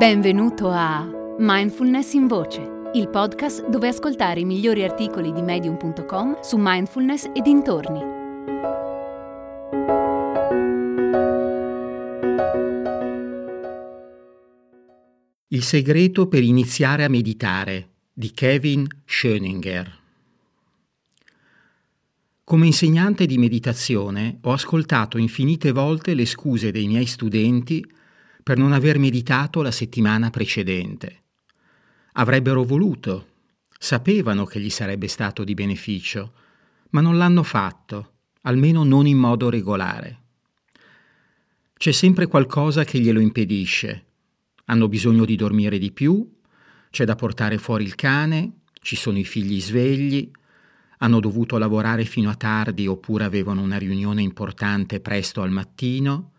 Benvenuto a Mindfulness in Voce, il podcast dove ascoltare i migliori articoli di medium.com su mindfulness e dintorni. Il segreto per iniziare a meditare di Kevin Schöninger. Come insegnante di meditazione ho ascoltato infinite volte le scuse dei miei studenti per non aver meditato la settimana precedente. Avrebbero voluto, sapevano che gli sarebbe stato di beneficio, ma non l'hanno fatto, almeno non in modo regolare. C'è sempre qualcosa che glielo impedisce. Hanno bisogno di dormire di più, c'è da portare fuori il cane, ci sono i figli svegli, hanno dovuto lavorare fino a tardi oppure avevano una riunione importante presto al mattino,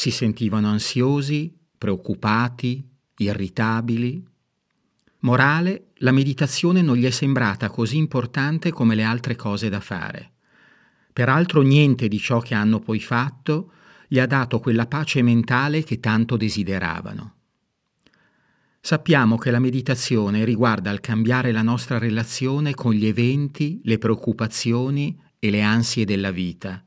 si sentivano ansiosi, preoccupati, irritabili. Morale, la meditazione non gli è sembrata così importante come le altre cose da fare. Peraltro niente di ciò che hanno poi fatto gli ha dato quella pace mentale che tanto desideravano. Sappiamo che la meditazione riguarda il cambiare la nostra relazione con gli eventi, le preoccupazioni e le ansie della vita.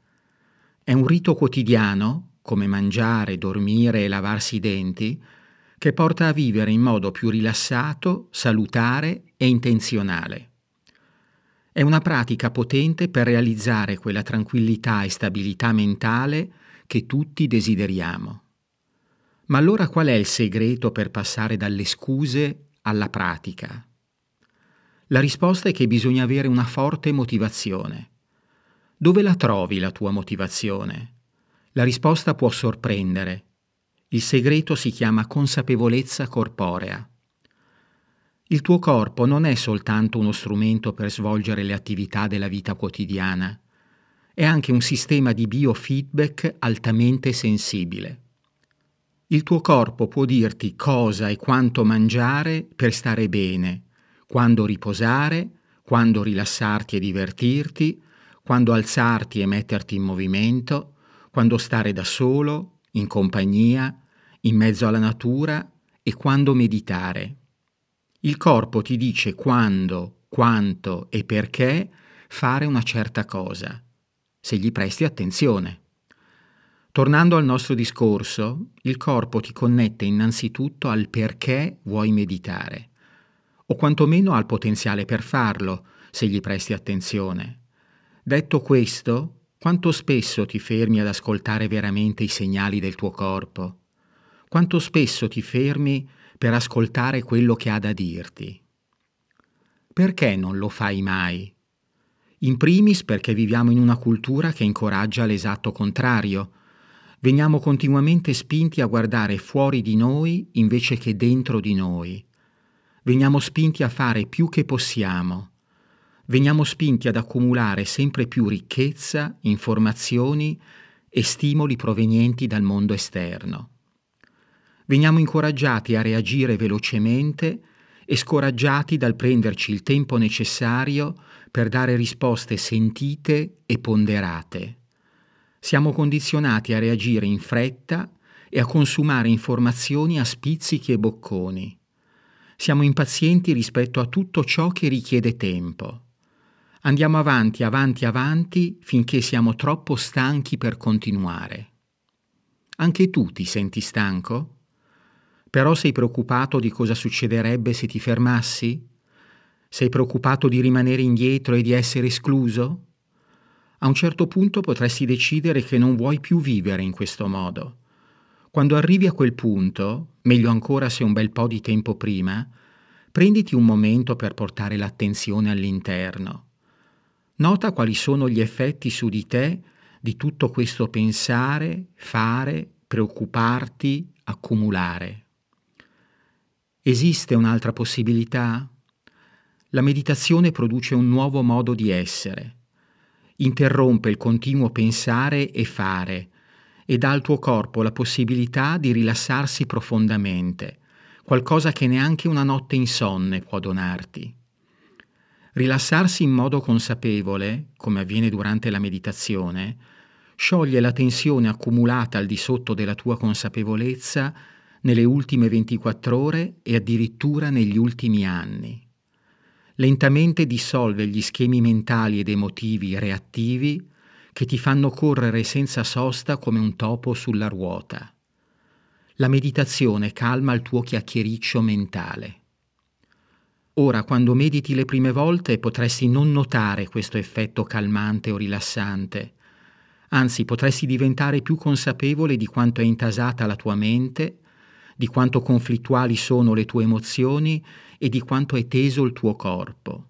È un rito quotidiano come mangiare, dormire e lavarsi i denti, che porta a vivere in modo più rilassato, salutare e intenzionale. È una pratica potente per realizzare quella tranquillità e stabilità mentale che tutti desideriamo. Ma allora qual è il segreto per passare dalle scuse alla pratica? La risposta è che bisogna avere una forte motivazione. Dove la trovi la tua motivazione? La risposta può sorprendere. Il segreto si chiama consapevolezza corporea. Il tuo corpo non è soltanto uno strumento per svolgere le attività della vita quotidiana, è anche un sistema di biofeedback altamente sensibile. Il tuo corpo può dirti cosa e quanto mangiare per stare bene, quando riposare, quando rilassarti e divertirti, quando alzarti e metterti in movimento, quando stare da solo, in compagnia, in mezzo alla natura e quando meditare. Il corpo ti dice quando, quanto e perché fare una certa cosa, se gli presti attenzione. Tornando al nostro discorso, il corpo ti connette innanzitutto al perché vuoi meditare, o quantomeno al potenziale per farlo, se gli presti attenzione. Detto questo, quanto spesso ti fermi ad ascoltare veramente i segnali del tuo corpo? Quanto spesso ti fermi per ascoltare quello che ha da dirti? Perché non lo fai mai? In primis perché viviamo in una cultura che incoraggia l'esatto contrario. Veniamo continuamente spinti a guardare fuori di noi invece che dentro di noi. Veniamo spinti a fare più che possiamo veniamo spinti ad accumulare sempre più ricchezza, informazioni e stimoli provenienti dal mondo esterno. Veniamo incoraggiati a reagire velocemente e scoraggiati dal prenderci il tempo necessario per dare risposte sentite e ponderate. Siamo condizionati a reagire in fretta e a consumare informazioni a spizzichi e bocconi. Siamo impazienti rispetto a tutto ciò che richiede tempo. Andiamo avanti, avanti, avanti finché siamo troppo stanchi per continuare. Anche tu ti senti stanco? Però sei preoccupato di cosa succederebbe se ti fermassi? Sei preoccupato di rimanere indietro e di essere escluso? A un certo punto potresti decidere che non vuoi più vivere in questo modo. Quando arrivi a quel punto, meglio ancora se un bel po' di tempo prima, prenditi un momento per portare l'attenzione all'interno Nota quali sono gli effetti su di te di tutto questo pensare, fare, preoccuparti, accumulare. Esiste un'altra possibilità? La meditazione produce un nuovo modo di essere. Interrompe il continuo pensare e fare e dà al tuo corpo la possibilità di rilassarsi profondamente, qualcosa che neanche una notte insonne può donarti. Rilassarsi in modo consapevole, come avviene durante la meditazione, scioglie la tensione accumulata al di sotto della tua consapevolezza nelle ultime 24 ore e addirittura negli ultimi anni. Lentamente dissolve gli schemi mentali ed emotivi reattivi che ti fanno correre senza sosta come un topo sulla ruota. La meditazione calma il tuo chiacchiericcio mentale. Ora, quando mediti le prime volte, potresti non notare questo effetto calmante o rilassante, anzi potresti diventare più consapevole di quanto è intasata la tua mente, di quanto conflittuali sono le tue emozioni e di quanto è teso il tuo corpo.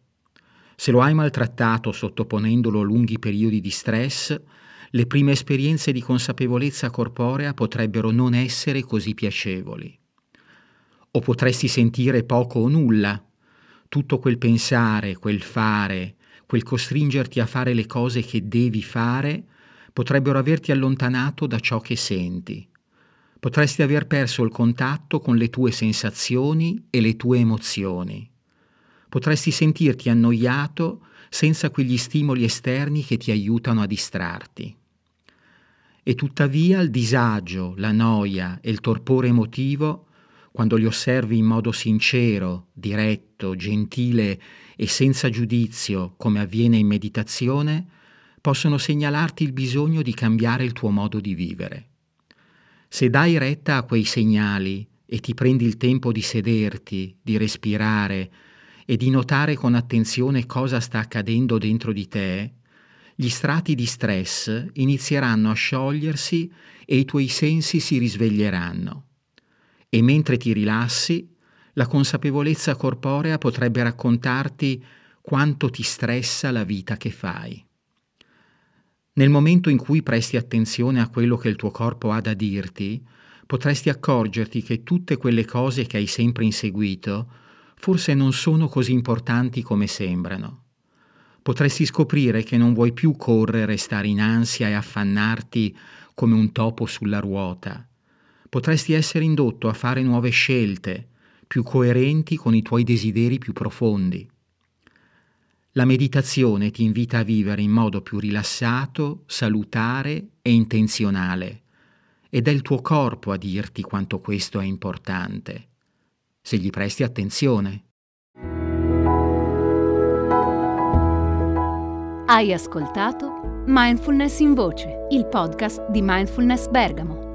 Se lo hai maltrattato sottoponendolo a lunghi periodi di stress, le prime esperienze di consapevolezza corporea potrebbero non essere così piacevoli. O potresti sentire poco o nulla. Tutto quel pensare, quel fare, quel costringerti a fare le cose che devi fare, potrebbero averti allontanato da ciò che senti. Potresti aver perso il contatto con le tue sensazioni e le tue emozioni potresti sentirti annoiato senza quegli stimoli esterni che ti aiutano a distrarti. E tuttavia il disagio, la noia e il torpore emotivo, quando li osservi in modo sincero, diretto, gentile e senza giudizio, come avviene in meditazione, possono segnalarti il bisogno di cambiare il tuo modo di vivere. Se dai retta a quei segnali e ti prendi il tempo di sederti, di respirare, e di notare con attenzione cosa sta accadendo dentro di te, gli strati di stress inizieranno a sciogliersi e i tuoi sensi si risveglieranno. E mentre ti rilassi, la consapevolezza corporea potrebbe raccontarti quanto ti stressa la vita che fai. Nel momento in cui presti attenzione a quello che il tuo corpo ha da dirti, potresti accorgerti che tutte quelle cose che hai sempre inseguito forse non sono così importanti come sembrano. Potresti scoprire che non vuoi più correre, stare in ansia e affannarti come un topo sulla ruota. Potresti essere indotto a fare nuove scelte, più coerenti con i tuoi desideri più profondi. La meditazione ti invita a vivere in modo più rilassato, salutare e intenzionale, ed è il tuo corpo a dirti quanto questo è importante se gli presti attenzione. Hai ascoltato Mindfulness in Voce, il podcast di Mindfulness Bergamo,